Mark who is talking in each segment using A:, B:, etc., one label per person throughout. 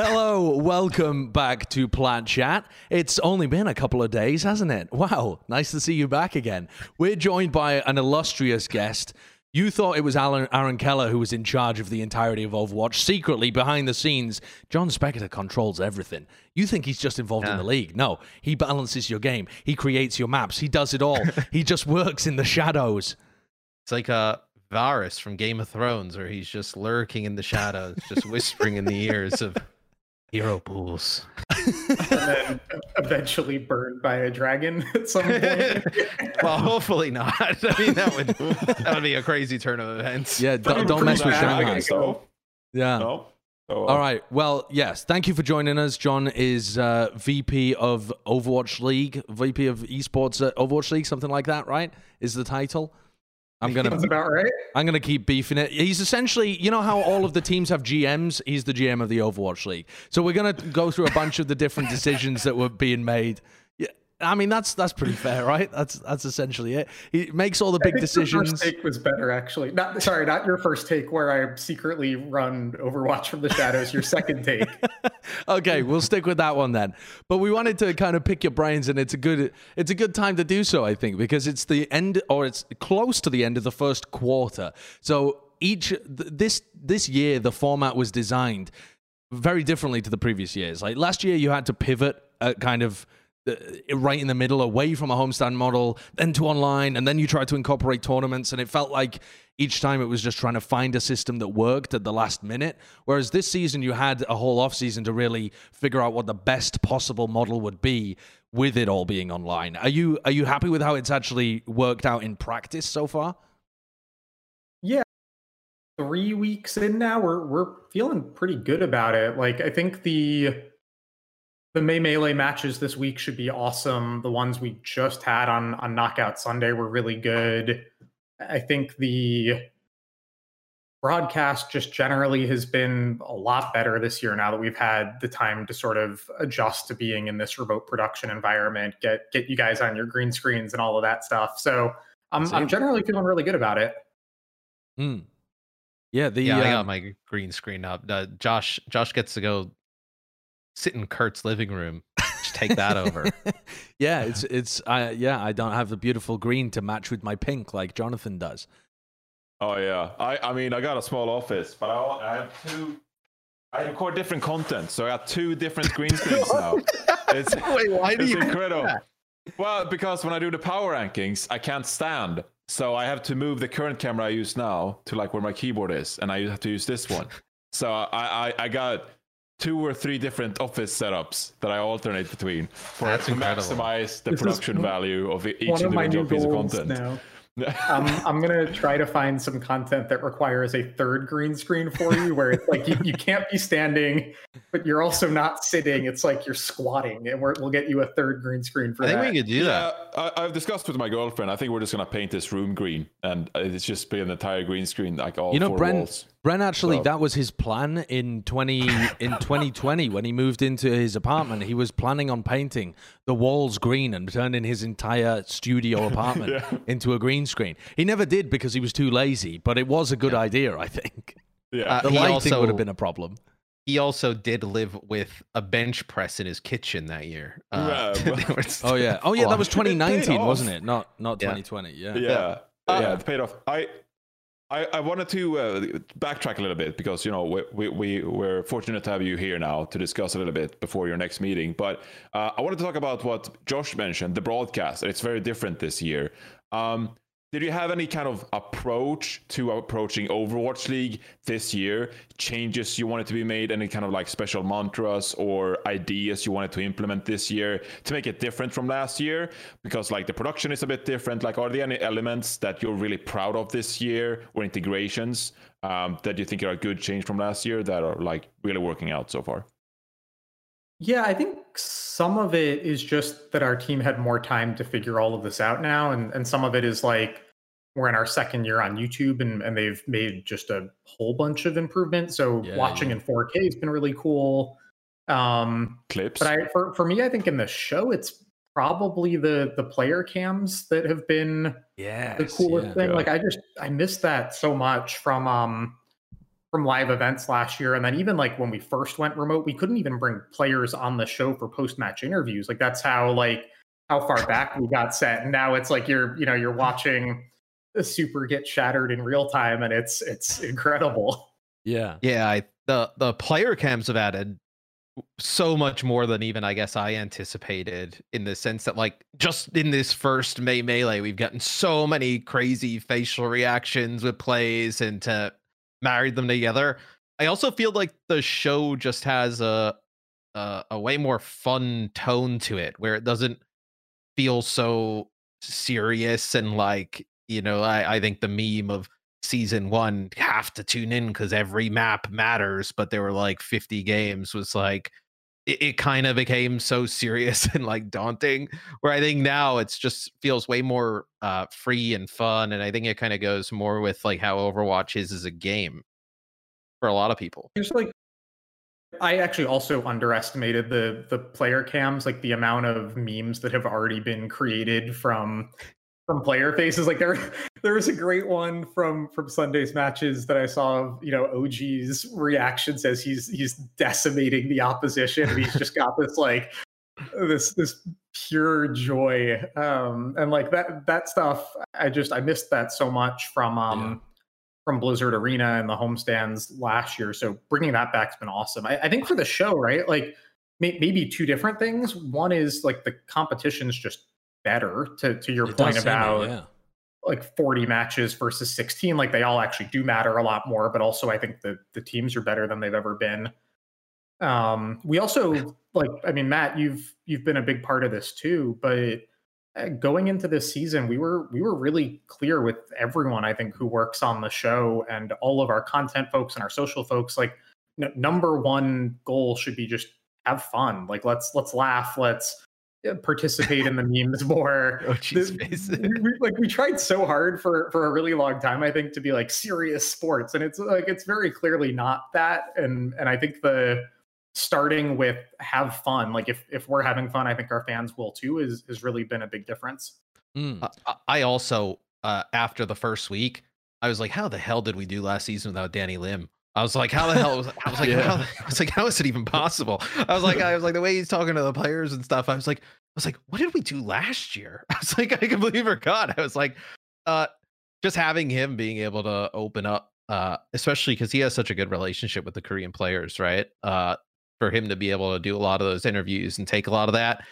A: Hello, welcome back to Plat Chat. It's only been a couple of days, hasn't it? Wow, nice to see you back again. We're joined by an illustrious guest. You thought it was Alan, Aaron Keller who was in charge of the entirety of Overwatch. Secretly, behind the scenes, Jon Spector controls everything. You think he's just involved yeah. in the league. No, he balances your game. He creates your maps. He does it all. he just works in the shadows.
B: It's like a Varys from Game of Thrones, where he's just lurking in the shadows, just whispering in the ears of hero pools.
C: and then eventually burned by a dragon at some point.
B: well, hopefully not. I mean, that would that would be a crazy turn of events.
A: Yeah, don't, don't mess with Shanghai. So. Yeah. No. Oh, well. All right. Well, yes. Thank you for joining us. Jon is uh, VP of Overwatch League, VP of Esports at Overwatch League, something like that, right? Is the title? I'm gonna.
C: That's about right.
A: I'm gonna keep beefing it. He's essentially, you know how all of the teams have GMs. He's the GM of the Overwatch League. So we're gonna go through a bunch of the different decisions that were being made I mean, that's that's pretty fair, right? That's that's essentially it. He makes all the big decisions.
C: first take was better, actually. Not sorry, not your first take where I secretly run Overwatch from the shadows. Your second take.
A: okay, we'll stick with that one then. But we wanted to kind of pick your brains, and it's a good it's a good time to do so, I think, because it's the end or it's close to the end of the first quarter. So each this this year, the format was designed very differently to the previous years. Like last year, you had to pivot at kind of right in the middle, away from a homestand model, then to online, and then you tried to incorporate tournaments, and it felt like each time it was just trying to find a system that worked at the last minute. Whereas this season, you had a whole off season to really figure out what the best possible model would be with it all being online. Are you are you happy with how it's actually worked out in practice so far?
C: Yeah, three weeks in now, we're we're feeling pretty good about it. Like I think the the May Melee matches this week should be awesome. The ones we just had on on Knockout Sunday were really good. I think the broadcast just generally has been a lot better this year now that we've had the time to sort of adjust to being in this remote production environment, get get you guys on your green screens and all of that stuff. So I'm I'm generally feeling really good about it.
A: Hmm. Yeah, the
B: yeah, uh, I got my green screen up. Uh, Josh Josh gets to go sit in Kurt's living room. Just take that over.
A: yeah, it's it's I yeah, I don't have the beautiful green to match with my pink like Jonathan does.
D: Oh yeah, I I mean I got a small office, but I, I have two. I record different content, so I have two different green screens now. It's
B: wait, why do
D: it's
B: you
D: incredible. Well, because when I do the power rankings, I can't stand, so I have to move the current camera I use now to like where my keyboard is, and I have to use this one. So I I, I got two or three different office setups that I alternate between for That's to incredible. maximize the this production value of each individual piece of content.
C: Now. Um, I'm gonna try to find some content that requires a third green screen for you, where it's like you, you can't be standing, but you're also not sitting. It's like you're squatting, and we will get you a third green screen for
B: I
C: that.
B: think we could do
D: yeah,
B: that.
D: I, have discussed with my girlfriend. I think we're just gonna paint this room green, and it's just be an entire green screen, like all you know, four
A: Brent,
D: walls.
A: Bren actually so. that was his plan in 20 in 2020 when he moved into his apartment. He was planning on painting the walls green and turning his entire studio apartment yeah. into a green screen. He never did because he was too lazy, but it was a good yeah. idea, I think.
D: Yeah. Uh,
A: the lighting also, would have been a problem.
B: He also did live with a bench press in his kitchen that year. Uh,
A: yeah, oh yeah. Oh yeah, that was 2019, wasn't it? Not not 2020. Yeah.
D: Yeah. Yeah, yeah it paid off. I I, I wanted to uh, backtrack a little bit because you know we, we, we we're fortunate to have you here now to discuss a little bit before your next meeting. But uh, I wanted to talk about what Josh mentioned, the broadcast. It's very different this year. Um, did you have any kind of approach to approaching Overwatch League this year? Changes you wanted to be made? Any kind of like special mantras or ideas you wanted to implement this year to make it different from last year? Because like the production is a bit different. Like, are there any elements that you're really proud of this year or integrations um, that you think are a good change from last year that are like really working out so far?
C: Yeah, I think some of it is just that our team had more time to figure all of this out now. And, and some of it is like we're in our second year on YouTube and, and they've made just a whole bunch of improvements. So yeah, watching yeah. in 4K has been really cool. Um,
D: Clips.
C: But I, for, for me, I think in the show, it's probably the the player cams that have been
A: yeah
C: the coolest yeah, thing. Like I just I missed that so much from um from live events last year and then even like when we first went remote we couldn't even bring players on the show for post match interviews like that's how like how far back we got set and now it's like you're you know you're watching the super get shattered in real time and it's it's incredible
A: Yeah.
B: Yeah, I, the the player cams have added so much more than even I guess I anticipated in the sense that like just in this first May melee we've gotten so many crazy facial reactions with plays and to marry them together. I also feel like the show just has a a, a way more fun tone to it where it doesn't feel so serious and like you know I, I think the meme of season one have to tune in because every map matters but there were like 50 games was like it, it kind of became so serious and like daunting where i think now it's just feels way more uh free and fun and i think it kind of goes more with like how overwatch is as a game for a lot of people.
C: Just like I actually also underestimated the the player cams, like the amount of memes that have already been created from from player faces. Like there there was a great one from from Sunday's matches that I saw of, you know, OG's reaction says he's he's decimating the opposition and he's just got this like this this pure joy. Um and like that that stuff I just I missed that so much from um from Blizzard Arena and the homestands last year. So bringing that back's been awesome. I, I think for the show, right? Like may, maybe two different things. One is like the competition's just better. To to your
A: It
C: point
A: does seem it,
C: about
A: yeah.
C: like 40 matches versus 16, like they all actually do matter a lot more. But also, I think the the teams are better than they've ever been. Um, we also like, I mean, Matt, you've you've been a big part of this too, but uh, going into this season, we were we were really clear with everyone I think who works on the show and all of our content folks and our social folks. Like, n- number one goal should be just have fun. Like, let's let's laugh. Let's participate in the memes more.
B: OG's
C: The- we, we- like we tried so hard for for a really long time i think to be like serious sports and it's like it's very clearly not that and and i think the starting with have fun like if if we're having fun i think our fans will too is has really been a big difference
A: Mm.
B: I- I I also, uh, after the first week, I was like, "How the hell did we do last season without Danny Lim?" I was like, "How the hell?" Was, I was like,
A: Yeah.
B: how, "I was like, how is it even possible?" I was like, "I was like the way he's talking to the players and stuff." I was like, "I was like, what did we do last year?" I was like, I completely forgot. I was like, uh, just having him being able to open up, uh, especially because he has such a good relationship with the Korean players, right? Uh, for him to be able to do a lot of those interviews and take a lot of that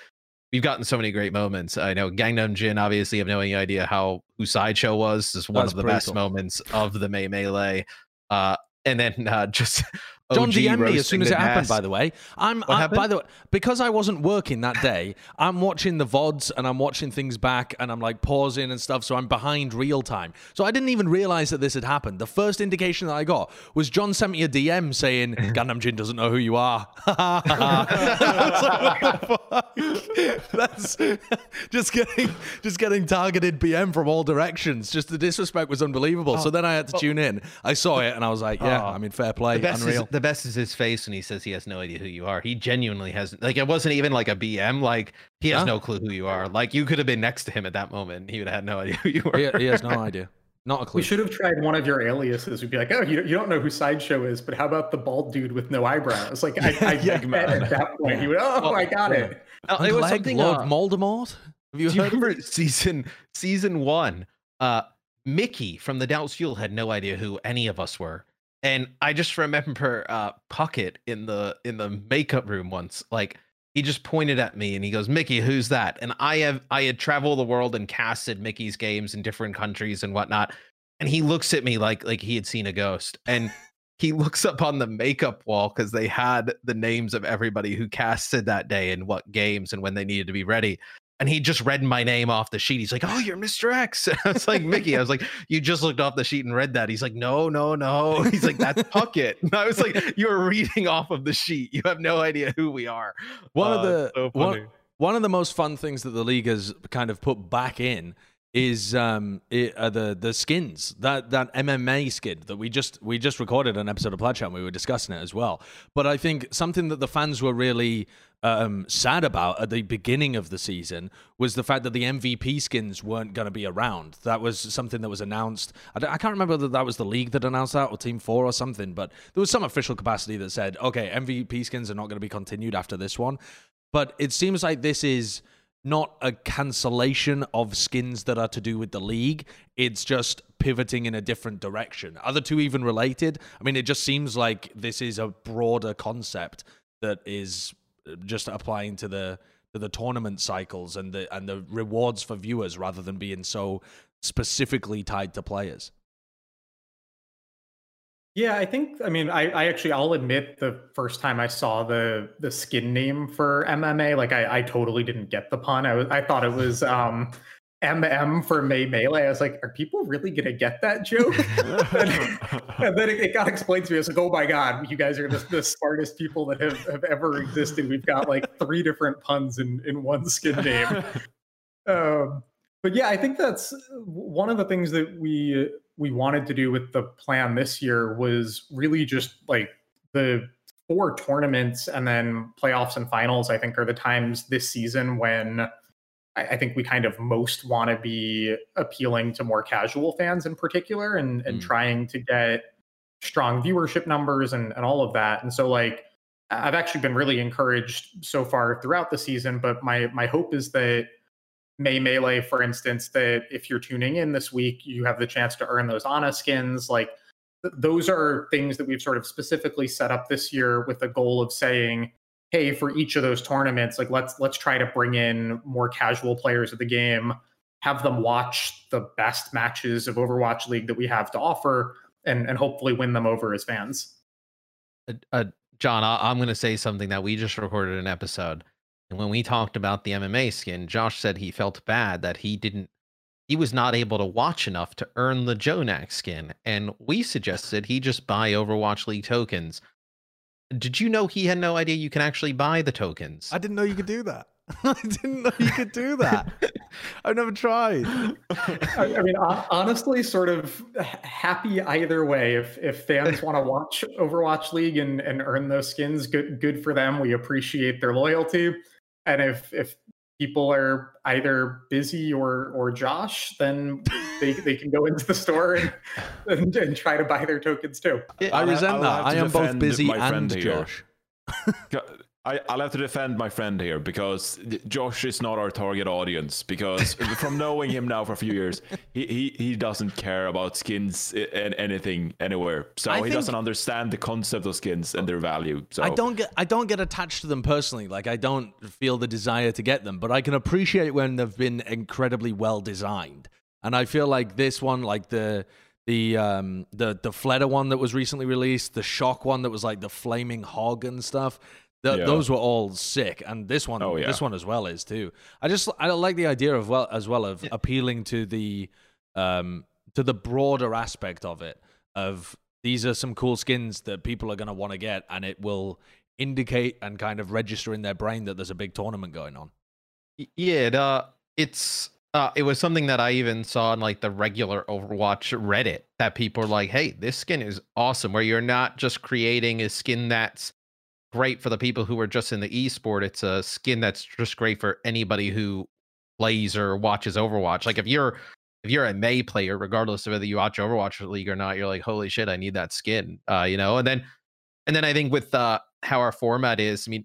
B: we've gotten so many great moments. I know Gangnam Jin, obviously, have no idea how who Sideshow was. Is one
A: That's
B: of the best moments of the May Melee. Uh, and then uh, just Jon
A: DM'd me as soon as it happened. By the way, I'm I, by the way because I wasn't working that day. I'm watching the vods and I'm watching things back and I'm like pausing and stuff. So I'm behind real time. So I didn't even realize that this had happened. The first indication that I got was Jon sent me a DM saying Gundam Jin doesn't know who you are. I was like, what the fuck? That's just getting just getting targeted BM from all directions. Just the disrespect was unbelievable. so then I had to tune in. I saw it and I was like, yeah,
B: Oh.
A: I mean, fair play,
B: best, is,
A: unreal.
B: The best is his face when he says he has no idea who you are. He genuinely has like it wasn't even like a BM. Like he has
A: Huh?
B: no clue who you are. Like you could have been next to him at that moment. He would have had no idea who you were.
A: he, he has no idea. Not a clue.
C: we should have tried one of your aliases we'd be like oh you, you don't know who sideshow is but how about the bald dude with no eyebrows like i, I
A: Yeah,
C: bet at that point he would oh
B: Well,
C: i got
A: yeah.
C: it
B: Uh, it was
A: Leg
B: something.
A: Lord
B: uh,
A: Voldemort. Have you
B: Do you
A: heard? of
B: remember season season one? Uh, Mickie from the Dallas Fuel had no idea who any of us were, and I just remember uh, Puckett in the in the makeup room once. Like he just pointed at me and he goes, "Mickie, who's that?" And I have I had traveled the world and casted Mickie's games in different countries and whatnot, and he looks at me like like he had seen a ghost, and he looks up on the makeup wall because they had the names of everybody who casted that day and what games and when they needed to be ready and he just read my name off the sheet. He's like, "Oh, you're Mr. X." I was like, "Mickie." I was like, "You just looked off the sheet and read that." He's like, "No, no, no." He's like, "That's Puckett." And I was like, "You're reading off of the sheet. You have no idea who we are."
A: One of
B: Uh,
A: the
B: so
A: one- One of the most fun things that the league has kind of put back in is um it, uh, the the skins that that MM-Mei skin that we just we just recorded an episode of Plat Chat and we were discussing it as well. But I think something that the fans were really um, sad about at the beginning of the season was the fact that the MVP skins weren't going to be around. That was something that was announced. I, I, can't remember whether that was the league that announced that or Team Four or something, but there was some official capacity that said, okay, MVP skins are not going to be continued after this one. But it seems like this is not a cancellation of skins that are to do with the league. It's just pivoting in a different direction. Are the two even related? I mean, it just seems like this is a broader concept that is uh, just applying to the to the tournament cycles and the and the rewards for viewers rather than being so specifically tied to players.
C: Yeah, I think. I mean, I, I actually, I'll admit, the first time I saw the the skin name for MMA, like I, I totally didn't get the pun. I was, I thought it was um, MM for May Melee. I was like, are people really gonna get that joke? and, and, then it, it, got explained to me. I was like, oh my god, you guys are the, the smartest people that have, have ever existed. We've got like three different puns in in one skin name. Um, but yeah, I think that's one of the things that we we wanted to do with the plan this year was really just like the four tournaments and then playoffs and finals. I think are the times this season when I, think we kind of most want to be appealing to more casual fans in particular, and and mm. trying to get strong viewership numbers and and all of that. And so like I've actually been really encouraged so far throughout the season, but my my hope is that May Melee, for instance, that if you're tuning in this week, you have the chance to earn those Ana skins. Like th- those are things that we've sort of specifically set up this year with the goal of saying, hey, for each of those tournaments, like let's let's try to bring in more casual players of the game, have them watch the best matches of Overwatch League that we have to offer, and and hopefully win them over as fans.
B: Uh, uh, Jon, I- I'm going to say something that we just recorded an episode and when we talked about the MM-Mei skin, Josh said he felt bad that he didn't he was not able to watch enough to earn the JJoNak skin. And we suggested he just buy Overwatch League tokens. Did you know he had no idea you can actually buy the tokens?
A: I didn't know you could do that. I didn't know you could do that. I've never tried.
C: I, I, mean, honestly, sort of happy either way. If if fans want to watch Overwatch League and, and earn those skins, good good for them. We appreciate their loyalty and if if people are either busy or or Josh, then they, they can go into the store and, and, and try to buy their tokens too.
A: I resent that. I am both busy and Josh.
D: I, will have to defend my friend here because Josh is not our target audience. Because from knowing him now for a few years, he, he, he doesn't care about skins and anything anywhere. So I he doesn't understand the concept of skins and their value. So
A: I don't get I don't get attached to them personally. Like I don't feel the desire to get them, but I can appreciate when they've been incredibly well designed. And I feel like this one, like the the um the the Fleta one that was recently released, the Shock one that was like the flaming hog and stuff yeah. Those were all sick, and this one, oh, yeah. this one as well is too. I just I like the idea of well as well of yeah. appealing to the um to the broader aspect of it. Of these are some cool skins that people are going to want to get, and it will indicate and kind of register in their brain that there's a big tournament going on.
B: Yeah, it, uh, it's uh, it was something that I even saw on like the regular Overwatch Reddit that people are like, "Hey, this skin is awesome." Where you're not just creating a skin that's great for the people who are just in the esport. It's a skin that's just great for anybody who plays or watches Overwatch. Like if you're if you're a Mei player, regardless of whether you watch Overwatch League or not, you're like, holy shit, I need that skin. Uh, you know, and then and then I think with uh how our format is, I mean,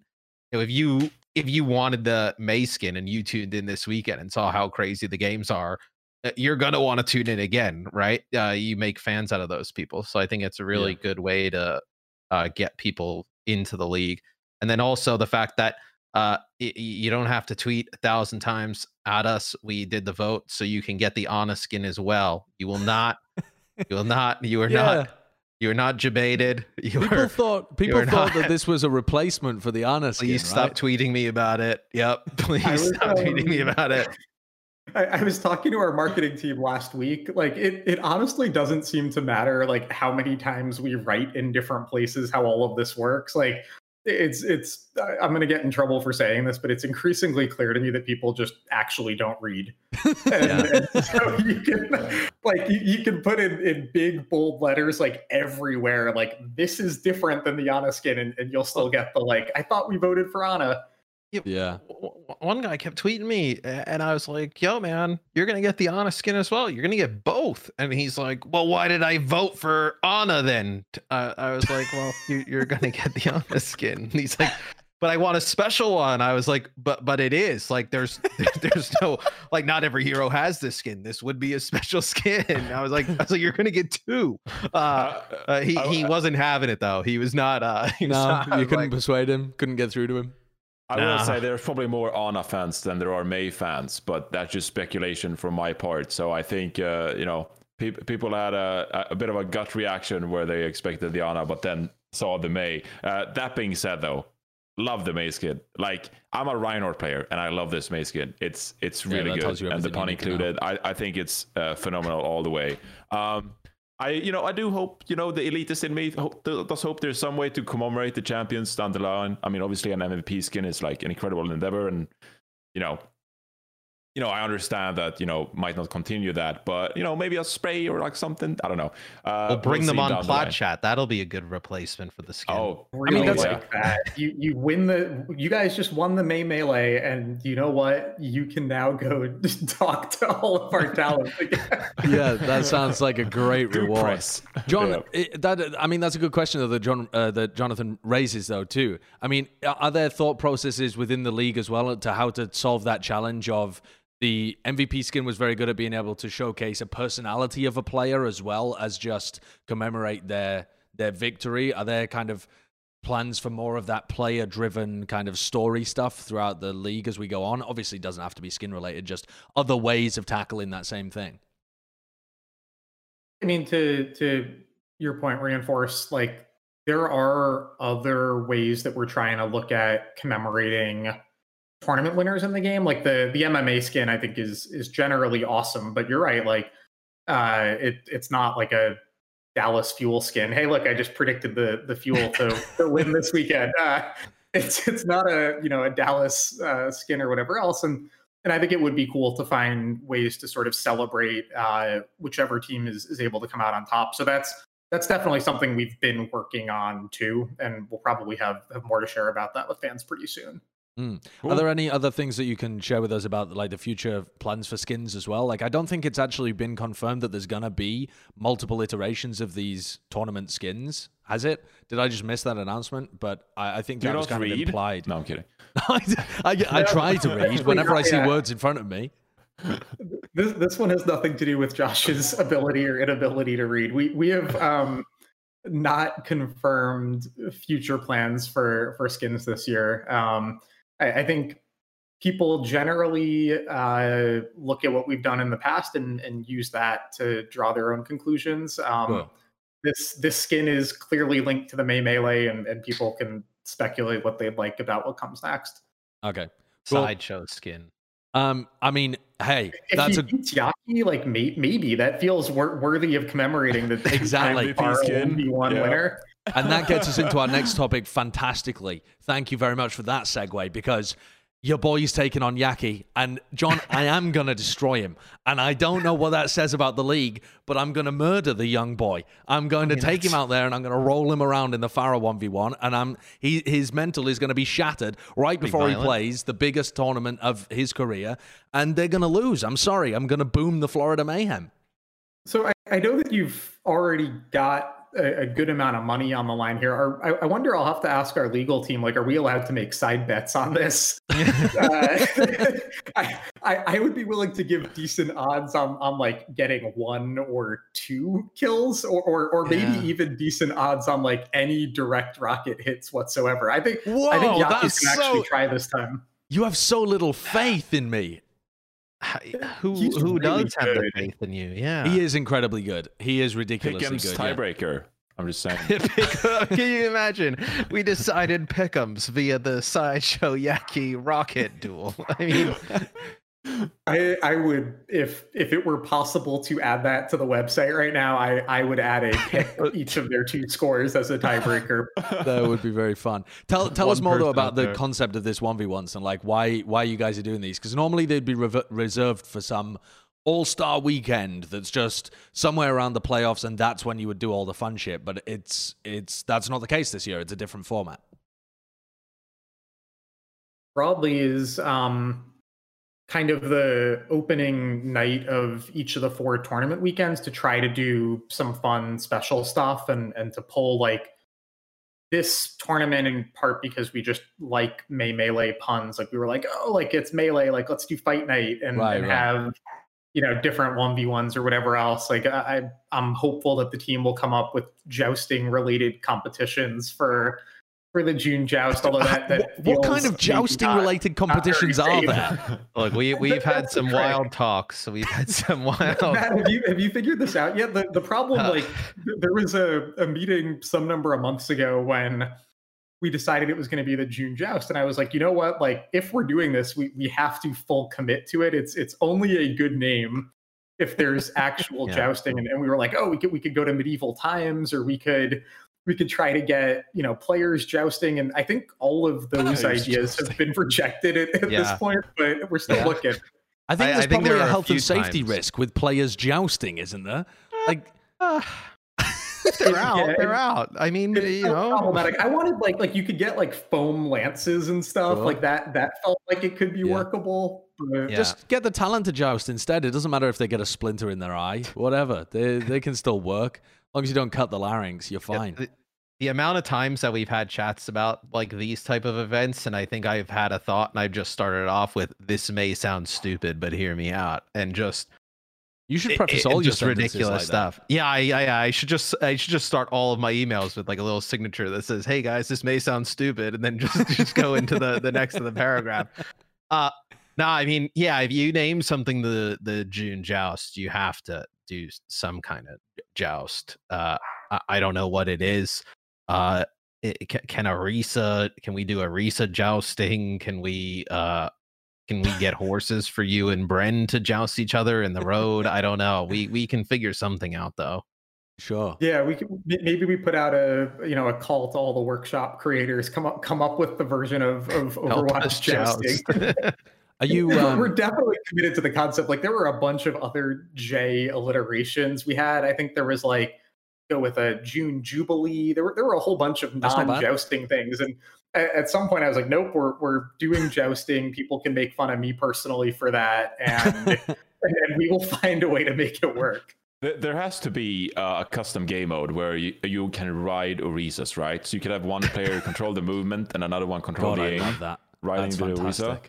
B: you know, if you if you wanted the Mei skin and you tuned in this weekend and saw how crazy the games are, uh, you're gonna want to tune in again, right? Uh, you make fans out of those people, so I think it's a really yeah. good way to uh, get people into the league. And then also the fact that uh, y- you don't have to tweet a thousand times at us. We did the vote, so you can get the Ana's skin as well. You will not. you will not. You are yeah. not. You are not debated.
A: People are, thought people thought not, that this was a replacement for the Ana's.
B: Please
A: skin,
B: stop
A: right?
B: tweeting me about it. Yep. Please stop um, tweeting me about it.
C: I, I, was talking to our marketing team last week. Like it, it honestly doesn't seem to matter like how many times we write in different places how all of this works. Like it's it's i'm going to get in trouble for saying this but it's increasingly clear to me that people just actually don't read and, and so you can like you, you, can put in, in big bold letters like everywhere like this is different than the ana skin and, and you'll still get the like i thought we voted for ana
A: yeah.
B: One guy kept tweeting me, and I was like, "Yo, man, you're gonna get the Ana skin as well. You're gonna get both." And he's like, "Well, why did I vote for Ana then?" Uh, I was like, "Well, you, are gonna get the Ana skin." And he's like, "But I want a special one." I was like, "But but it is like there's there's no like not every hero has this skin. This would be a special skin." I was like, "I was like, you're gonna get two. Uh, uh, uh he he wasn't having it though. He was not. Uh, he was
A: no,
B: not,
A: you couldn't like, persuade him. Couldn't get through to him.
D: I nah. will say there's probably more Ana fans than there are Mei fans, but that's just speculation from my part. So I think uh, you know pe- people had a, a bit of a gut reaction where they expected the Ana, but then saw the Mei. Uh, that being said, though, love the Mei skin. Like I'm a Reinhardt player, and I love this Mei skin. It's it's really yeah, good, and the pun included. I, I think it's uh, phenomenal all the way. Um, I, you know, I do hope, you know, the elitist in me hope, does hope there's some way to commemorate the champions down the line. I mean, obviously, an MVP skin is like an incredible endeavor, and you know, you know, I understand that you know might not continue that, but you know, maybe a spray or like something. I don't know.
B: Uh, we'll bring we'll them on Plat Chat. That'll be a good replacement for the skin.
C: Oh, I mean, that's like that. You you win the. You guys just won the May melee, and you know what? You can now go talk to all of our talent
A: yeah, that sounds like a great reward, Jon. Yeah. It, that I mean, that's a good question though, that John uh, that Jonathan raises though too. I mean, are there thought processes within the league as well to how to solve that challenge of the MVP skin was very good at being able to showcase a personality of a player as well as just commemorate their their victory. Are there kind of plans for more of that player driven kind of story stuff throughout the league as we go on? Obviously, it doesn't have to be skin related, just other ways of tackling that same thing.
C: I mean, to to your point, reinforce like there are other ways that we're trying to look at commemorating tournament winners in the game. Like the the MM-Mei skin, I think is is generally awesome. But you're right, like uh, it it's not like a Dallas fuel skin. Hey, look, I just predicted the the fuel to, to win this weekend. Uh, it's it's not a you know a Dallas uh, skin or whatever else. And and I think it would be cool to find ways to sort of celebrate uh, whichever team is is able to come out on top. So that's that's definitely something we've been working on too, and we'll probably have have more to share about that with fans pretty soon.
A: Mm. Cool. Are there any other things that you can share with us about like the future plans for skins as well? Like, I don't think it's actually been confirmed that there's gonna be multiple iterations of these tournament skins. Has it? Did I just miss that announcement? But I, I think Do that was kind read? of implied.
D: No, I'm kidding.
A: I, I, I try to read whenever I see yeah. words in front of me.
C: This this one has nothing to do with Josh's ability or inability to read. We we have um not confirmed future plans for for skins this year. Um I, I think people generally uh, look at what we've done in the past and, and use that to draw their own conclusions. Um, cool. This this skin is clearly linked to the Mei Melee, and, and people can speculate what they'd like about what comes next.
A: Okay,
B: cool. sideshow skin.
A: Um, I mean, hey,
C: if
A: that's
C: a Yaki, like may- maybe that feels wor- worthy of commemorating the
A: exactly
C: our skin. one yeah. winner.
A: And that gets us into our next topic fantastically. Thank you very much for that segue because your boy's taking on Yaki. And Jon, I am going to destroy him. And I don't know what that says about the league, but I'm going to murder the young boy. I'm going to take him out there and I'm going to roll him around in the Pharah 1v1. And I'm he, his mental is going to be shattered right before he plays the biggest tournament of his career. And they're going to lose. I'm sorry. I'm going to boom the Florida Mayhem.
C: So I, I know that you've already got a, a, good amount of money on the line here. I, I, wonder. I'll have to ask our legal team. Like, are we allowed to make side bets on this? uh, I, I, I would be willing to give decent odds on on like getting one or two kills, or or, or maybe yeah. even decent odds on like any direct rocket hits whatsoever. I think. Whoa, I think Yaki can so... actually try this time.
A: You have so little faith in me Eh,
B: who He's who really does good. have the faith in you? Yeah,
A: he is incredibly good. He is ridiculously
D: Pick'ems
A: good.
D: tiebreaker. Yeah. I'm just saying.
B: Can you imagine? We decided Pick'ems via the sideshow Yaki rocket duel. I mean,
C: I I would if if it were possible to add that to the website right now, I I would add a pick each of their two scores as a tiebreaker.
A: that would be very fun. Tell tell us more though about
B: out
A: the
B: there.
A: concept of this one v ones and like why why you guys are doing these because normally they'd be rever reserved for some all star weekend that's just somewhere around the playoffs and that's when you would do all the fun shit. But it's it's that's not the case this year. It's a different format.
C: Probably is um kind of the opening night of each of the four tournament weekends to try to do some fun special stuff and and to pull like this tournament in part because we just like May Melee puns. Like we were like, oh, like it's Melee, like let's do fight night and,
A: Right,
C: and
A: right.
C: have you know different one v ones or whatever else. Like I, I'm hopeful that the team will come up with jousting related competitions for for the June joust. Although that, that
A: what, what kind of jousting
C: not-
A: related competitions are there?
B: Look, we we've had some
C: the
B: wild
C: trick.
B: talks. We've had some wild.
C: Matt, have you have you figured this out yet? The the problem,
B: Uh.
C: like, there was a, a meeting some number of months ago when we decided it was going to be the June joust, and I was like, you know what? Like, if we're doing this, we we have to full commit to it. It's it's only a good name if there's actual
B: Yeah.
C: jousting, and, and we were like, oh, we could we could go to medieval times, or we could we could try to get you know players jousting, and I think all of those
A: Players
C: ideas have been rejected at, at this point, but we're still
B: Yeah.
C: looking.
A: I think
B: I- I
A: there's
B: think
A: probably
B: there
A: a
B: are a
A: health and safety
B: times.
A: risk with players jousting, isn't there? Uh, like uh,
B: if they're out,
C: Yeah,
B: they're out. I mean, you know,
C: problematic. I wanted like like you could get like foam lances and stuff
A: Sure.
C: like that. That felt like it could be
A: Yeah.
C: workable. But
B: Yeah.
A: Just get the talent to joust instead. It doesn't matter if they get a splinter in their eye, whatever. They they can still work. As long as you don't cut the larynx, you're fine.
B: the, the amount of times that we've had chats about like these type of events, and I think I've had a thought, and I've just started off with "This may sound stupid, but hear me out," and just
A: You should
B: it-
A: preface
B: it-
A: all your
B: just ridiculous
A: like that.
B: stuff. Yeah, I, I, I should just, I should just start all of my emails with like a little signature that says, "Hey guys, this may sound stupid," and then just, just go into the the next of the paragraph. Uh, no, I mean, yeah, if you name something the the June joust, you have to do some kind of joust. Uh, I, I don't know what it is. Uh, it, can, can Orisa? Can we do Orisa jousting? Can we? Uh, can we get horses for you and Bren to joust each other in the road? I don't know. We we can figure something out though.
A: Sure.
C: yeah, we could m- maybe we put out a you know a call to all the workshop creators. Come up come up with the version of of
B: Help
C: Overwatch jousting.
B: joust.
A: Are you?
C: We're-
A: Um,
C: we're definitely committed to the concept. Like there were a bunch of other J alliterations we had. I think there was like go with a June Jubilee. There were there were a whole bunch of
A: That's not bad.
C: non-jousting things. And at, at some point I was like, nope, we're we're doing jousting. People can make fun of me personally for that, and and then we will find a way to make it work.
D: There- There has to be uh, a custom game mode where you, you can ride Orisas, right? So you could have one player control the movement and another one control
A: God,
D: the
A: I love that.
D: riding
A: That's
D: the Orisa.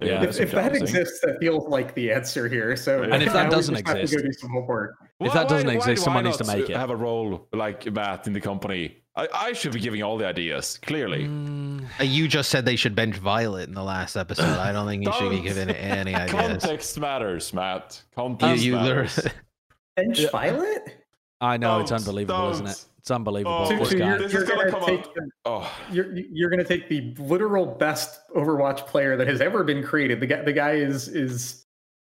A: Fantastic. Yeah.
C: If, if that exists, that feels like the answer here. So
D: And if
A: that doesn't
C: just have to
A: exist-
C: go do some homework.
A: If that doesn't exist,
D: do
A: someone
D: I
A: needs to make it.
D: Have a role like Matt in the company. I, I should be giving all the ideas. Clearly,
A: Mm,
B: Uh, you just said they should bench Violet in the last episode. I don't think you should be
D: Don't.
B: giving any ideas.
D: context matters, Matt. Context
B: you learn.
D: matters.
C: Bench
A: Yeah.
C: Violet.
A: I know it's
D: Don't,
A: unbelievable, isn't it?
D: Don't.
A: It's unbelievable.
D: Oh,
C: So,
A: this
C: you're, you're
D: gonna
C: gonna take
D: Oh,
C: you're you're going to take the literal best Overwatch player that has ever been created. The guy the guy is is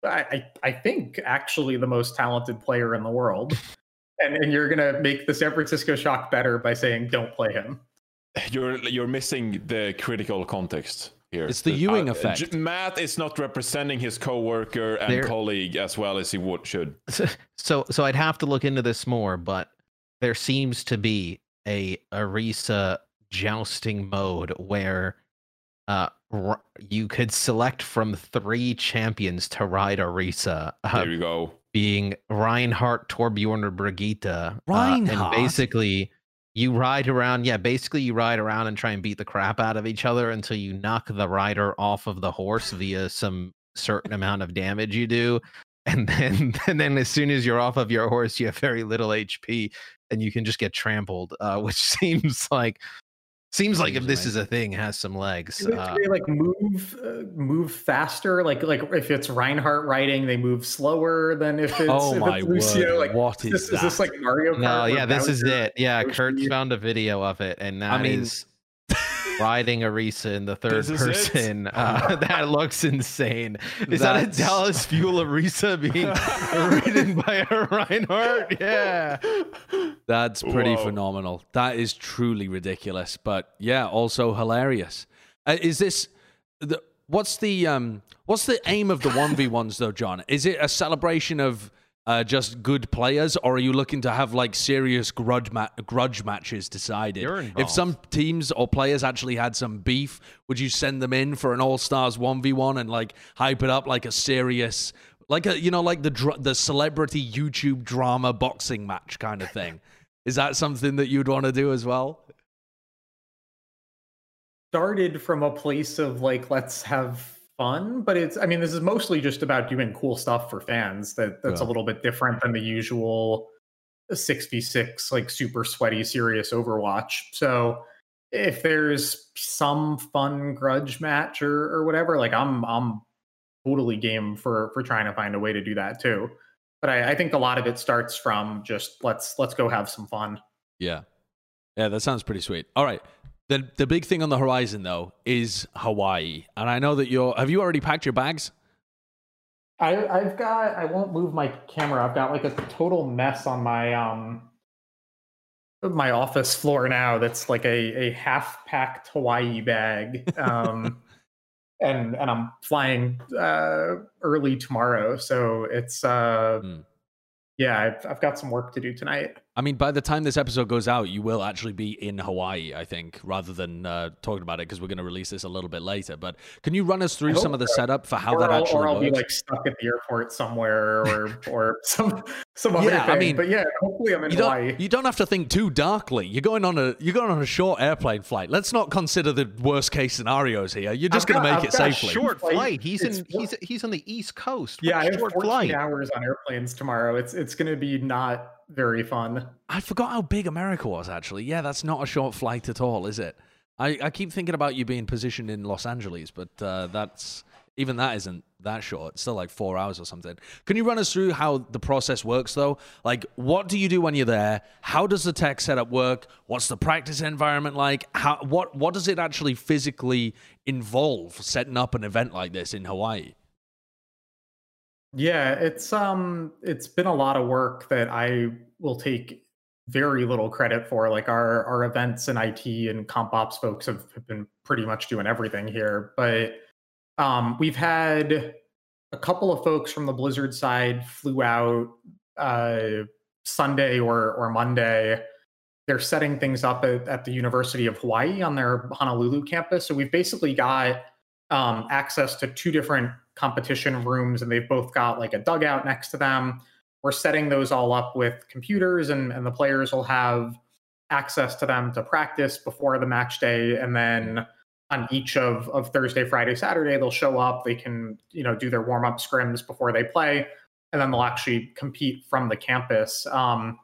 C: I I I think actually the most talented player in the world. And and you're going to make the San Francisco Shock better by saying don't play him.
D: you're you're missing the critical context here.
A: It's the Ewing
D: Uh,
A: effect.
D: Matt is not representing his coworker and
B: There-
D: colleague as well as he would should.
B: so so I'd have to look into this more, but there seems to be a Orisa jousting mode where uh r- you could select from three champions to ride Orisa, uh,
D: There you go.
B: being Reinhardt, Torbjorn, or Brigitte. uh,
A: Reinhardt?
B: and basically you ride around, yeah, basically you ride around and try and beat the crap out of each other until you knock the rider off of the horse via some certain amount of damage you do. And then and then as soon as you're off of your horse, you have very little HP and you can just get trampled, uh, which seems like seems like if this is a thing, has some legs. Uh,
C: they like move uh, move faster? Like like if it's Reinhardt riding, they move slower than if it's,
A: Oh
C: if
A: my
C: it's Lucio.
A: word!
C: Like
A: what is
C: this, is this like Mario Kart?
B: no, yeah, this is it. Yeah, Kurt's found a video of it, and that is.
A: mean,
B: riding Orisa in the third
D: This
B: person. Uh, that looks insane. Is that a Dallas Fuel Orisa being ridden by a Reinhardt? Yeah.
A: That's pretty
D: Whoa.
A: phenomenal. That is truly ridiculous, but yeah, also hilarious. Uh, is this the what's the um what's the aim of the one v ones though, Jon? Is it a celebration of uh, just good players, or are you looking to have like serious grudge ma- grudge matches decided?
B: You're
A: if some teams or players actually had some beef, would you send them in for an all stars one v one and like hype it up like a serious? Like a you know like the dr- the celebrity YouTube drama boxing match kind of thing. Is that something that you'd want to do as well?
C: started from a place of like let's have fun but it's i mean this is mostly just about doing cool stuff for fans that that's
A: Yeah.
C: a little bit different than the usual 6v6 like super sweaty serious overwatch so if there's some fun grudge match or or whatever like i'm i'm totally game for for trying to find a way to do that too but i, I think a lot of it starts from just let's let's go have some fun
A: Yeah. Yeah, that sounds pretty sweet. All right. The the big thing on the horizon though is Hawaii. And I know that you're have you already packed your bags?
C: I, I've got. I won't move my camera. I've got like a total mess on my um my office floor now. That's like a a half packed Hawaii bag. Um, and and I'm flying uh, early tomorrow, so it's uh
A: Hmm.
C: yeah. I've I've got some work to do tonight.
A: I mean, by the time this episode goes out, you will actually be in Hawaii, I think, rather than uh, talking about it because we're going to release this a little bit later. But can you run us through some of the
C: so.
A: setup for how
C: or
A: that
C: I'll,
A: actually
C: or I'll
A: works?
C: be like stuck at the airport somewhere, or or some some other
A: Yeah, I mean,
C: but yeah, hopefully I'm in
A: you
C: Hawaii.
A: don't, you don't have to think too darkly. You're going on a you're going on a short airplane flight. Let's not consider the worst case scenarios here. You're just going to make
C: I've
A: it
C: got
A: safely.
C: short-
B: Short
C: Flight,
B: flight. He's
C: it's
B: in. He's he's on the East Coast.
C: Yeah, I
B: What
C: have
B: short
C: 14
B: flight.
C: hours on airplanes tomorrow. It's it's going to be not very fun.
A: I forgot how big America was actually. Yeah, that's not a short flight at all, is it? I, I keep thinking about you being positioned in Los Angeles, but uh, that's even that isn't that short. It's still like four hours or something. Can you run us through how the process works though? Like, what do you do when you're there? How does the tech setup work? What's the practice environment like? How what what does it actually physically involve setting up an event like this in Hawaii?
C: Yeah, it's um it's been a lot of work that I will take very little credit for. Like our our events and IT and comp ops folks have, have been pretty much doing everything here. But um we've had a couple of folks from the Blizzard side flew out uh Sunday or or Monday. They're setting things up at, at the University of Hawaii on their Honolulu campus. So we've basically got um, access to two different competition rooms, and they've both got like a dugout next to them. We're setting those all up with computers, and, and the players will have access to them to practice before the match day, and then on each of, of Thursday, Friday, Saturday, they'll show up. They can you know do their warm up scrims before they play, and then they'll actually compete from the campus. Um,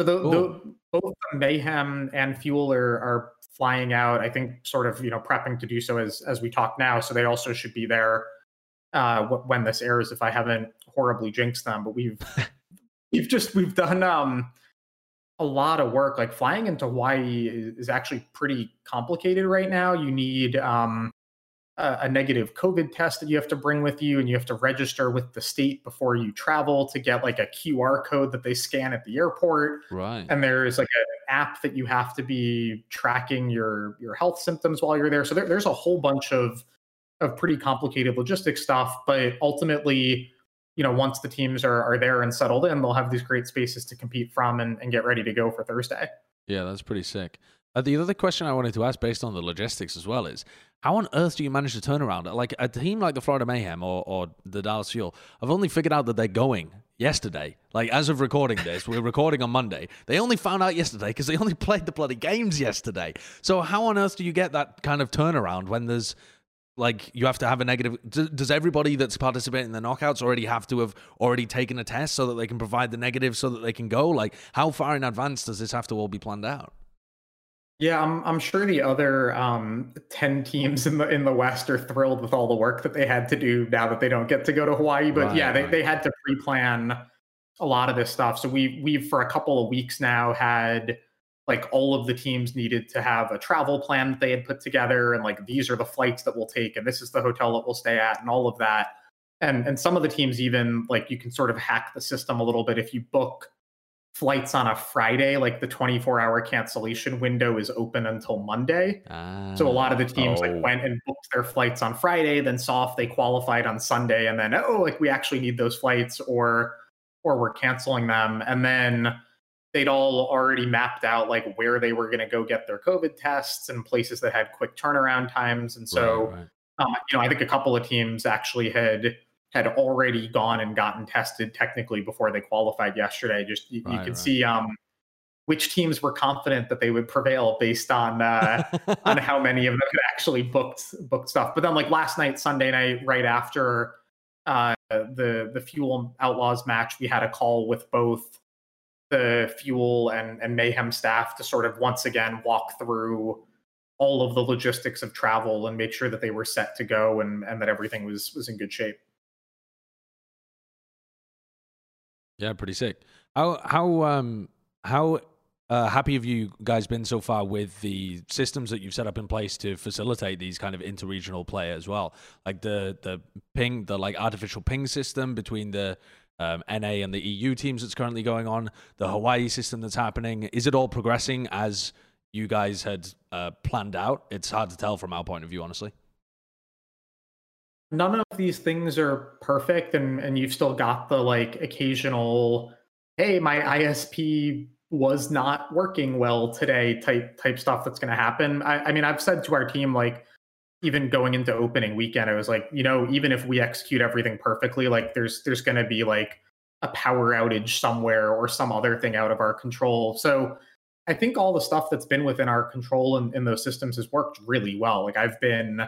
C: so the, the, both Mayhem and Fuel are, are flying out. I think sort of you know prepping to do so as as we talk now. So they also should be there uh, wh- when this airs. If I haven't horribly jinxed them, but we've we've just we've done um a lot of work. Like flying into Hawaii is, is actually pretty complicated right now. You need um a, a negative COVID test that you have to bring with you, and you have to register with the state before you travel to get like a QR code that they scan at the airport
A: Right.
C: and there's like an app that you have to be tracking your your health symptoms while you're there so there, there's a whole bunch of of pretty complicated logistic stuff but ultimately you know once the teams are, are there and settled in they'll have these great spaces to compete from and, and get ready to go for thursday
A: Yeah, that's pretty sick. Uh, the other question I wanted to ask, based on the logistics as well, is how on earth do you manage to turn around? Like a team like the Florida Mayhem or, or the Dallas Fuel, I've only figured out that they're going yesterday. Like as of recording this, we're recording on Monday. They only found out yesterday because they only played the bloody games yesterday. So how on earth do you get that kind of turnaround when there's like you have to have a negative does everybody that's participating in the knockouts already have to have already taken a test so that they can provide the negative so that they can go? Like how far in advance does this have to all be planned out?
C: Yeah i'm i'm sure the other um 10 teams in the in the west are thrilled with all the work that they had to do now that they don't get to go to hawaii but
A: Right,
C: yeah they, they had to pre-plan a lot of this stuff. So we we've for a couple of weeks now had like all of the teams needed to have a travel plan that they had put together and like these are the flights that we'll take and this is the hotel that we'll stay at and all of that and and some of the teams even like you can sort of hack the system a little bit if you book flights on a friday like the 24 hour cancellation window is open until monday
A: Ah.
C: so a lot of the teams
D: Oh.
C: like went and booked their flights on friday then saw if they qualified on sunday and then oh like we actually need those flights or or we're canceling them and then they'd all already mapped out like where they were going to go get their covid tests and places that had quick turnaround times and so
A: Right, right.
C: um, you know, I think a couple of teams actually had had already gone and gotten tested technically before they qualified yesterday. Just you, you
A: Right,
C: could
A: right.
C: see um, which teams were confident that they would prevail based on uh, on how many of them had actually booked booked stuff. But then, like last night, Sunday night, right after uh, the the Fuel Outlaws match, we had a call with both the Fuel and and Mayhem staff to sort of once again walk through all of the logistics of travel and make sure that they were set to go and and that everything was was in good shape.
A: Yeah, pretty sick. How how um how uh, happy have you guys been so far with the systems that you've set up in place to facilitate these kind of interregional play as well? Like the the ping, the like artificial ping system between the um, NA and the EU teams that's currently going on, the Hawaii system that's happening. Is it all progressing as you guys had uh, planned out? It's hard to tell from our point of view, honestly.
C: none of these things are perfect and and you've still got the like occasional hey my isp was not working well today type type stuff that's going to happen I, I mean i've said to our team like even going into opening weekend i was like you know even if we execute everything perfectly like there's there's going to be like a power outage somewhere or some other thing out of our control so i think all the stuff that's been within our control in, in those systems has worked really well like i've been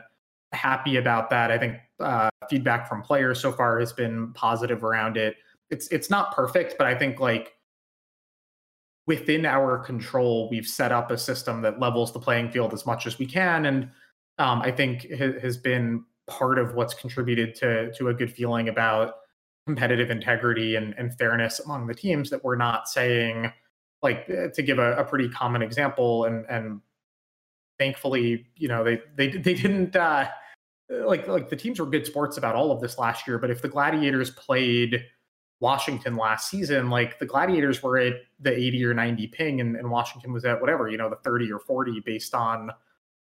C: happy about that. I think uh, feedback from players so far has been positive around it. It's it's not perfect, but I think like within our control, we've set up a system that levels the playing field as much as we can, and um, I think ha- has been part of what's contributed to to a good feeling about competitive integrity and, and fairness among the teams. That we're not saying like eh, to give a, a pretty common example and and thankfully you know they they they didn't uh like like the teams were good sports about all of this last year but if the gladiators played washington last season like the gladiators were at the 80 or 90 ping and, and washington was at whatever you know the 30 or 40 based on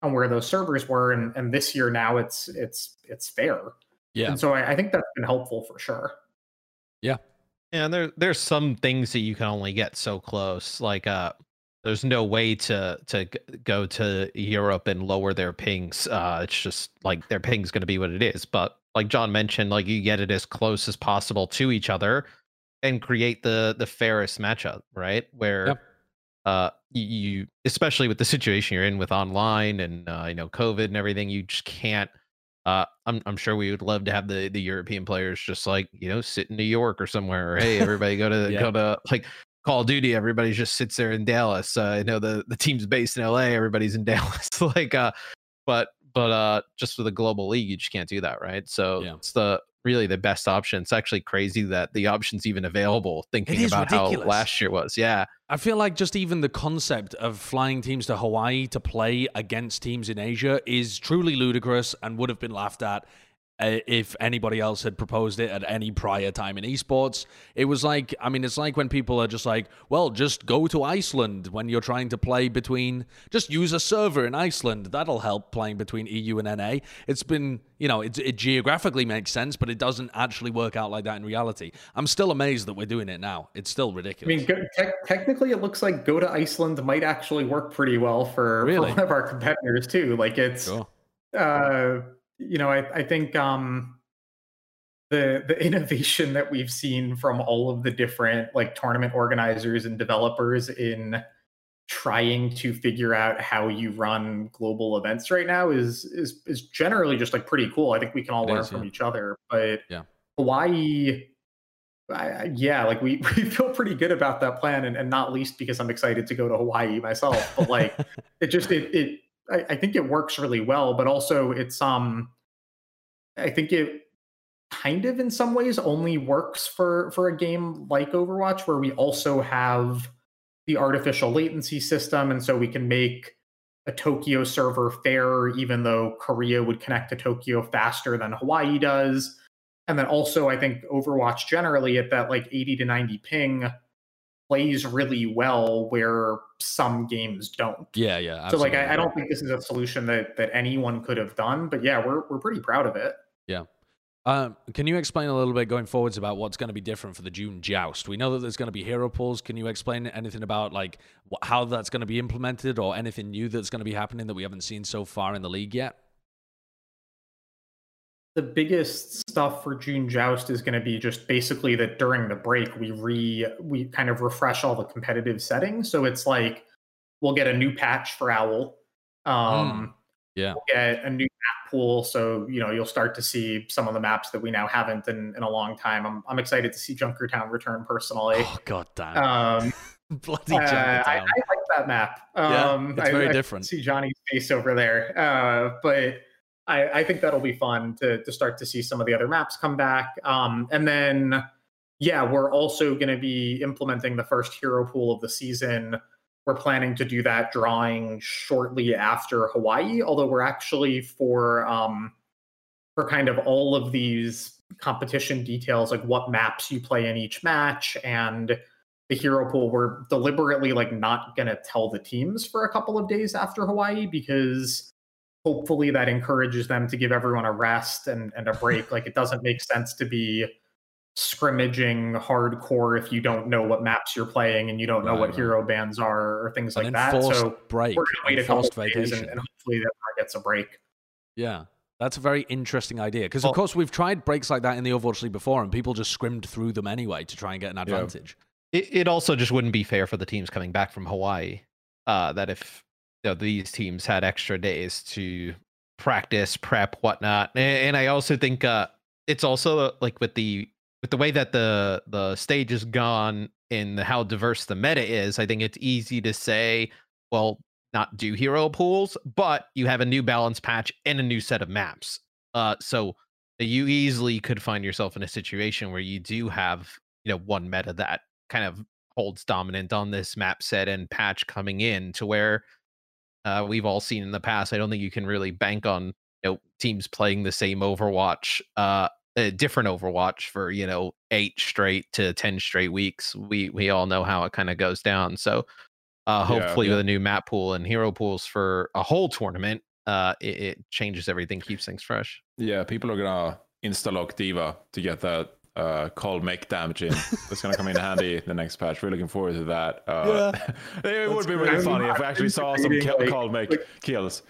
C: on where those servers were and and this year now it's it's it's fair
A: Yeah.
C: and so I, I think that's been helpful for sure
B: Yeah, and there there's some things that you can only get so close. Like uh there's no way to to go to Europe and lower their pings. Uh it's just like their ping's going to be what it is. But like Jon mentioned, like you get it as close as possible to each other and create the the fairest matchup, right? Where
A: Yep.
B: Uh you, you especially with the situation you're in with online and uh you know COVID and everything, you just can't uh, I'm I'm sure we would love to have the the European players just like you know sit in New York or somewhere. Or, hey, everybody go to
A: Yeah.
B: go to like Call of Duty. Everybody just sits there in Dallas. Uh, I know the the team's based in LA. Everybody's in Dallas. like, uh, but but uh, just with a global league, you just can't do that, right? So
A: Yeah.
B: it's the really the best option. It's actually crazy that the option's even available. Thinking about
A: ridiculous.
B: how last year was, yeah.
A: I feel like just even the concept of flying teams to Hawaii to play against teams in Asia is truly ludicrous and would have been laughed at if anybody else had proposed it at any prior time in esports. It was like, I mean, it's like when people are just like, well, just go to Iceland when you're trying to play between, just use a server in Iceland. That'll help playing between EU and NA. It's been, you know, it, it geographically makes sense, but it doesn't actually work out like that in reality. I'm still amazed that we're doing it now. It's still ridiculous.
C: I mean, go, te- technically, it looks like go to Iceland might actually work pretty well for,
A: Really?
C: for one of our competitors too. Like it's,
A: Sure.
C: uh, you know, I, I think um, the the innovation that we've seen from all of the different like tournament organizers and developers in trying to figure out how you run global events right now is is is generally just like pretty cool. I think we can all
A: It
C: learn
A: is,
C: from
A: yeah.
C: each other. But
A: Yeah.
C: Hawaii. I, yeah, like we, we feel pretty good about that plan, and, and not least because I'm excited to go to Hawaii myself. But like, it just it it I, I think it works really well, but also it's um I think it kind of in some ways only works for for a game like Overwatch where we also have the artificial latency system, and so we can make a Tokyo server fairer, even though Korea would connect to Tokyo faster than Hawaii does. And then also, I think Overwatch generally at that like 80 to 90 ping plays really well where some games don't.
A: Yeah, yeah.
C: So like I, I, don't think this is a solution that that anyone could have done, but yeah, we're we're pretty proud of it.
A: Yeah. Um, can you explain a little bit going forwards about what's going to be different for the June joust? We know that there's going to be hero pools. Can you explain anything about like wh- how that's going to be implemented or anything new that's going to be happening that we haven't seen so far in the league yet?
C: The biggest stuff for June joust is going to be just basically that during the break we re we kind of refresh all the competitive settings. So it's like we'll get a new patch for Owl. Um,
A: mm. Yeah.
C: We'll get a new map pool. So, you know, you'll start to see some of the maps that we now haven't in, in a long time. I'm, I'm excited to see Junkertown return personally.
A: Oh, God damn.
C: Um,
A: Bloody Junkertown. Uh, I, I,
C: like that map.
A: Um, yeah, it's very
C: I,
A: different.
C: I see Johnny's face over there. Uh, but I, I think that'll be fun to, to start to see some of the other maps come back. Um, and then, yeah, we're also going to be implementing the first hero pool of the season we're planning to do that drawing shortly after Hawaii, although we're actually for um, for kind of all of these competition details, like what maps you play in each match and the hero pool, we're deliberately like not gonna tell the teams for a couple of days after Hawaii because hopefully that encourages them to give everyone a rest and, and a break. like it doesn't make sense to be scrimmaging hardcore if you don't know what maps you're playing and you don't know right, what right. hero bands are or things
A: An
C: like that. So
A: break,
C: we're gonna wait a couple days and, and, hopefully that gets a break.
A: Yeah. That's a very interesting idea because, of course, we've tried breaks like that in the Overwatch League before, and people just scrimmed through them anyway to try and get an advantage.
B: Yeah. It, it also just wouldn't be fair for the teams coming back from Hawaii. Uh, that if you know, these teams had extra days to practice, prep, whatnot, and, I also think uh, it's also like with the with the way that the the stage has gone and how diverse the meta is, I think it's easy to say, well, not do hero pools, but you have a new balance patch and a new set of maps. Uh, so you easily could find yourself in a situation where you do have, you know, one meta that kind of holds dominant on this map set and patch coming in to where uh, we've all seen in the past. I don't think you can really bank on you know teams playing the same Overwatch uh, a different Overwatch for you know eight straight to ten straight weeks. We we all know how it kind of goes down. So uh, hopefully yeah, yeah. with a new map pool and hero pools for a whole tournament, uh, it, it, changes everything, keeps things fresh.
D: Yeah, people are gonna insta lock D.Va to get that uh, Call Mech damage in. That's gonna come in handy in the next patch. We're looking forward to that. Uh, yeah, it would be really funny if we actually saw some kill, like, Call Mech like, kills.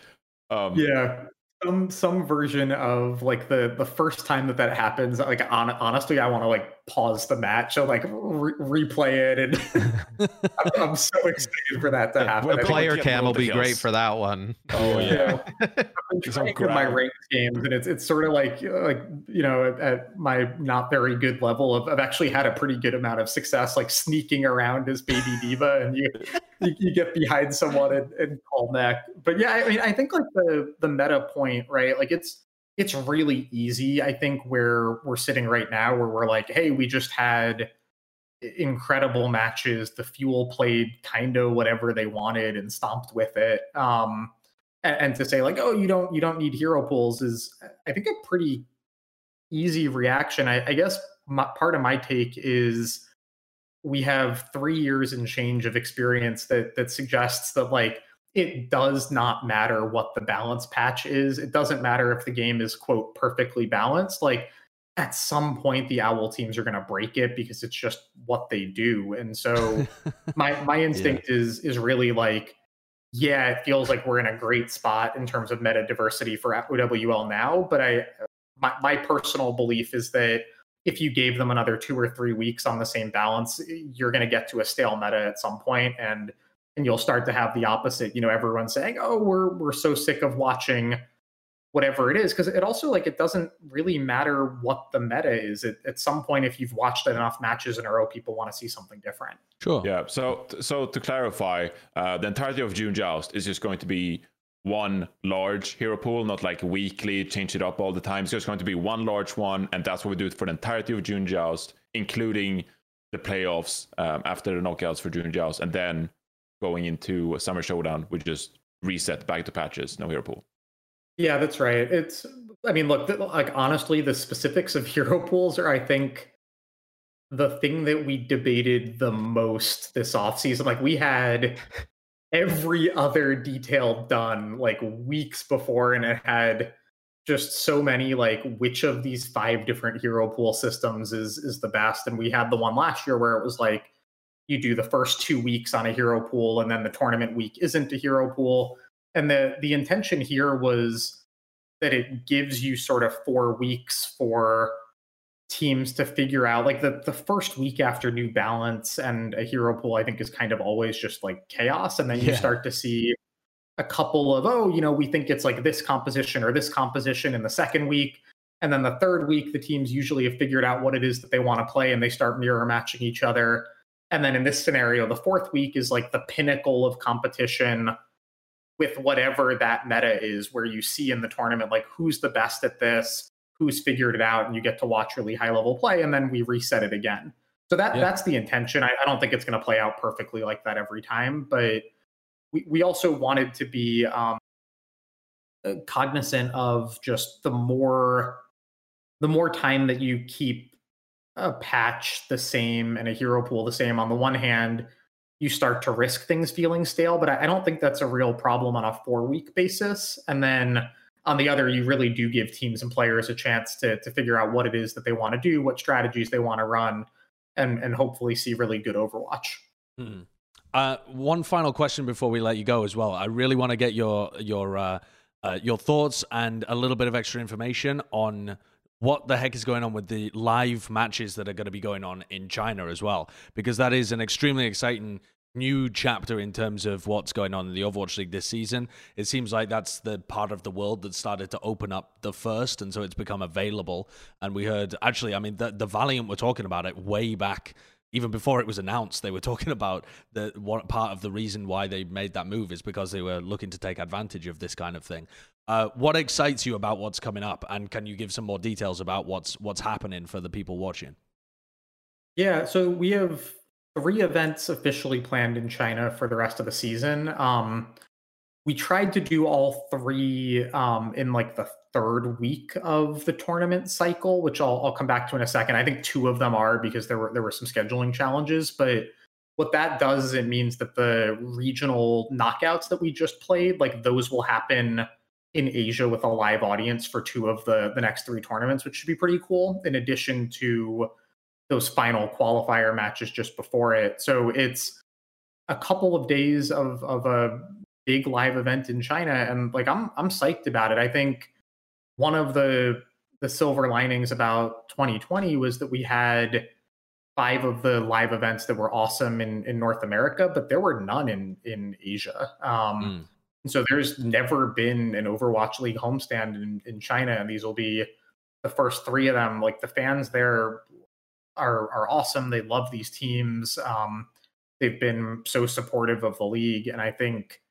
D: Um,
C: yeah, some some version of like the the first time that that happens like on, honestly i want to like pause the match or like re- replay it and I'm, I'm, so excited for that to happen
B: the player cam will be great for that one
D: oh yeah, yeah.
C: I've been my ranked games and it's it's sort of like like you know at, at my not very good level of, i've actually had a pretty good amount of success like sneaking around as baby D.Va, and you you, you, get behind someone and, and Call Mech. But yeah, I mean, I think like the the meta point, right? Like it's it's really easy. I think where we're sitting right now, where we're like, hey, we just had incredible matches. The fuel played kind of whatever they wanted and stomped with it. Um, and, and to say like, oh, you don't you don't need hero pools is, I think, a pretty easy reaction. I, I guess my, part of my take is we have three years and change of experience that that suggests that like it does not matter what the balance patch is. It doesn't matter if the game is quote perfectly balanced. Like at some point the owl teams are going to break it because it's just what they do. And so my my instinct yeah. is is really like yeah, it feels like we're in a great spot in terms of meta diversity for OWL now, but I my my personal belief is that if you gave them another two or three weeks on the same balance, you're going to get to a stale meta at some point, and and you'll start to have the opposite. You know, everyone saying, "Oh, we're we're so sick of watching." whatever it is because it also like it doesn't really matter what the meta is it, at some point if you've watched enough matches in a row people want to see something different
A: sure
D: yeah so so to clarify uh, the entirety of june joust is just going to be one large hero pool, not like weekly, change it up all the time. So it's going to be one large one, and that's what we do for the entirety of June Joust, including the playoffs um, after the knockouts for June Joust, and then going into Summer Showdown, we just reset back to patches, no hero pool.
C: Yeah, that's right. It's, I mean, look, like honestly, the specifics of hero pools are, I think, the thing that we debated the most this offseason. Like, we had every other detail done like weeks before, and it had just so many like which of these five different hero pool systems is is the best and we had the one last year where it was like you do the first two weeks on a hero pool and then the tournament week isn't a hero pool. And the the intention here was that it gives you sort of four weeks for teams to figure out like the the first week after new balance and a hero pool i think is kind of always just like chaos. And then you start to see a couple of oh you know we think it's like this composition or this composition in the second week. And then the third week the teams usually have figured out what it is that they want to play and they start mirror matching each other and then in this scenario the fourth week is like the pinnacle of competition with whatever that meta is where you see in the tournament like who's the best at this who's figured it out and you get to watch really high level play and then we reset it again so that yeah. that's the intention I, I don't think it's going to play out perfectly like that every time but we, we also wanted to be um, uh, cognizant of just the more the more time that you keep a patch the same and a hero pool the same on the one hand you start to risk things feeling stale but I, I don't think that's a real problem on a four week basis and then on the other you really do give teams and players a chance to to figure out what it is that they want to do what strategies they want to run and and hopefully see really good overwatch
A: mm-hmm. Uh, one final question before we let you go as well. I really want to get your your uh, uh, your thoughts and a little bit of extra information on what the heck is going on with the live matches that are going to be going on in China as well, because that is an extremely exciting new chapter in terms of what's going on in the Overwatch League this season. It seems like that's the part of the world that started to open up the first, and so it's become available. And we heard actually, I mean, the, the Valiant were talking about it way back even before it was announced, they were talking about the one part of the reason why they made that move is because they were looking to take advantage of this kind of thing. Uh, what excites you about what's coming up, and can you give some more details about what's what's happening for the people watching?
C: Yeah, so we have three events officially planned in China for the rest of the season. Um, we tried to do all three um, in like the third week of the tournament cycle, which I'll, I'll come back to in a second. I think two of them are because there were there were some scheduling challenges, but what that does is it means that the regional knockouts that we just played, like those will happen in Asia with a live audience for two of the the next three tournaments, which should be pretty cool. In addition to those final qualifier matches just before it, so it's a couple of days of of a big live event in China, and like I'm I'm psyched about it. I think one of the the silver linings about 2020 was that we had five of the live events that were awesome in, in North America, but there were none in in Asia. Um, mm. So there's never been an Overwatch League homestand in, in China, and these will be the first three of them. Like the fans there are are awesome. They love these teams. Um, they've been so supportive of the league, and I think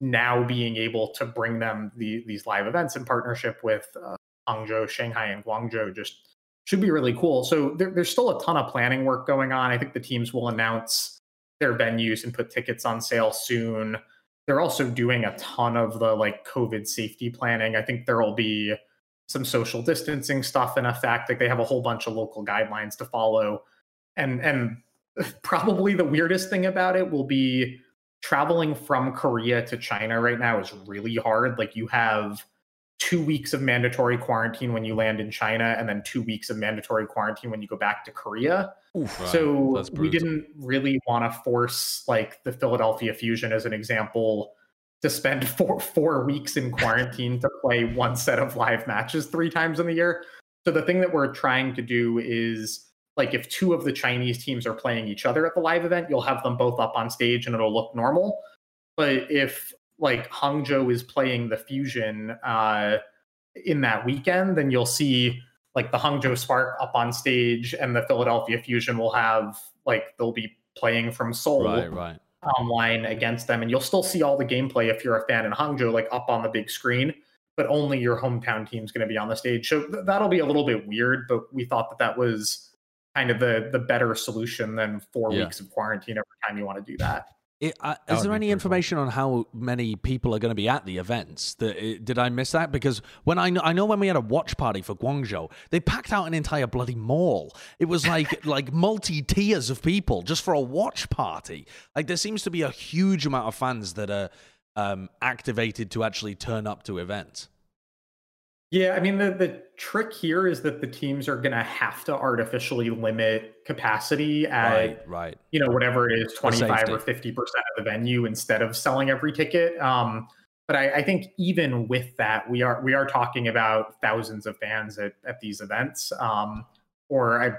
C: now being able to bring them the, these live events in partnership with uh, Hangzhou, Shanghai, and Guangzhou just should be really cool. So there, there's still a ton of planning work going on. I think the teams will announce their venues and put tickets on sale soon. They're also doing a ton of the like COVID safety planning. I think there will be some social distancing stuff in effect. Like they have a whole bunch of local guidelines to follow. And and probably the weirdest thing about it will be traveling from Korea to China right now is really hard. Like you have two weeks of mandatory quarantine when you land in China, and then two weeks of mandatory quarantine when you go back to Korea. Oof, so we didn't really want to force like the Philadelphia Fusion as an example to spend four four weeks in quarantine to play one set of live matches three times in the year. So the thing that we're trying to do is like if two of the Chinese teams are playing each other at the live event, you'll have them both up on stage and it'll look normal. But if like Hangzhou is playing the Fusion uh, in that weekend, then you'll see like the Hangzhou Spark up on stage, and the Philadelphia Fusion will have like they'll be playing from Seoul
A: right, right.
C: online against them, and you'll still see all the gameplay if you're a fan in Hangzhou, like up on the big screen. But only your hometown team's going to be on the stage, so th- that'll be a little bit weird. But we thought that that was kind of the the better solution than four
A: Yeah.
C: weeks of quarantine every time you want to do that.
A: It, uh,
B: That
A: is
B: would
A: there any
B: pretty cool.
A: information on how many people are going to be at the events? The, uh, did I miss that? Because when I know, I know when we had a watch party for Guangzhou, they packed out an entire bloody mall. It was like like multi tiers of people just for a watch party. Like there seems to be a huge amount of fans that are um, activated to actually turn up to events.
C: Yeah, I mean the the trick here is that the teams are going to have to artificially limit capacity at
A: Right, right.
C: you know whatever it is, twenty five or fifty percent of the venue instead of selling every ticket. Um, but I, I think even with that, we are we are talking about thousands of fans at, at these events. Um, or I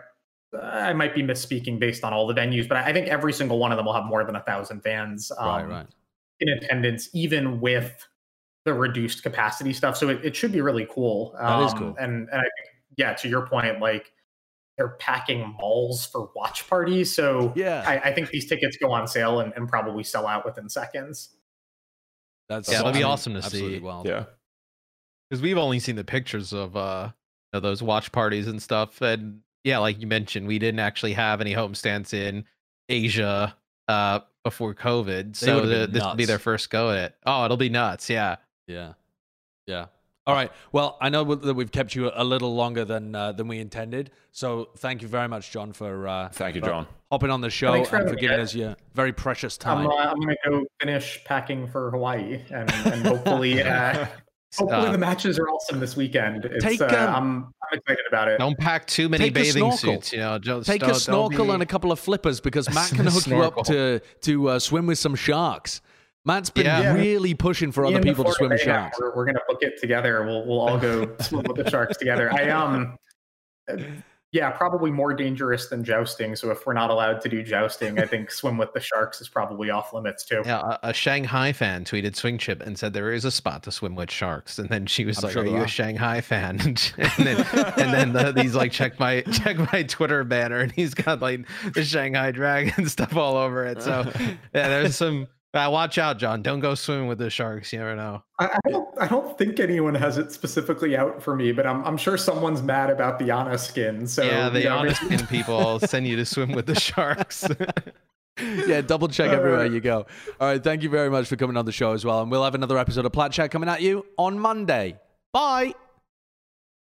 C: I might be misspeaking based on all the venues, but I think every single one of them will have more than a thousand fans um,
A: right, right.
C: in attendance, even with the reduced capacity stuff. So it, it should be really cool.
A: That is
C: Um,
A: cool.
C: And and I think yeah, to your point, like they're packing malls for watch parties. So
A: Yeah,
C: I, I think these tickets go on sale and, and probably sell out within seconds.
A: that's
B: Yeah, it'll be awesome to
A: absolutely
B: see.
A: Wild.
D: Yeah.
B: because we've only seen the pictures of uh you know, those watch parties and stuff and yeah like you mentioned we didn't actually have any homestands in asia uh before covid so the, this will be their first go at it oh it'll be nuts yeah
A: Yeah, yeah. All right. Well, I know that we've kept you a little longer than uh, than we intended. So thank you very much, Jon, for uh,
D: Thank you,
A: for
D: Jon.
A: hopping on the show
C: Thanks for
A: and for giving us your very precious
C: I'm,
A: time.
C: uh, I'm going to go finish packing for Hawaii and, and hopefully, uh, hopefully
B: Uh,
C: the matches are awesome this weekend. It's,
A: Take,
C: uh,
A: um,
C: I'm, I'm excited about it.
B: don't pack too many
A: a
B: bathing
A: snorkel.
B: suits you know just
A: Take
B: don't-
A: a snorkel
B: be-
A: and a couple of flippers because Matt can hook you up to to uh, swim with some sharks. Matt's been
B: Yeah.
A: really pushing for
C: Me
A: other
C: and
A: people to swim with sharks.
C: We're, we're gonna book it together. We'll we'll all go swim with the sharks together. I um, uh, yeah, probably more dangerous than jousting. So if we're not allowed to do jousting, I think swim with the sharks is probably off limits too.
B: yeah, a, a Shanghai fan tweeted Swing Chip and said there is a spot to swim with sharks, and then she was
A: I'm
B: like,
A: sure
B: "Are you
A: are.
B: a Shanghai fan?" and then and then the, he's like, "Check my check my Twitter banner," and he's got like the Shanghai Dragon stuff all over it. So yeah, there's some. Uh, watch out, Jon. Don't go swimming with the sharks. You never know.
C: I, I don't I don't think anyone has it specifically out for me, but I'm I'm sure someone's mad about the Ana skin. So
B: yeah, the
C: you know,
B: Ana's skin people send you to swim with the sharks.
A: yeah, double check everywhere you go. All right, thank you very much for coming on the show as well. And we'll have another episode of Plat Chat coming at you on Monday. Bye.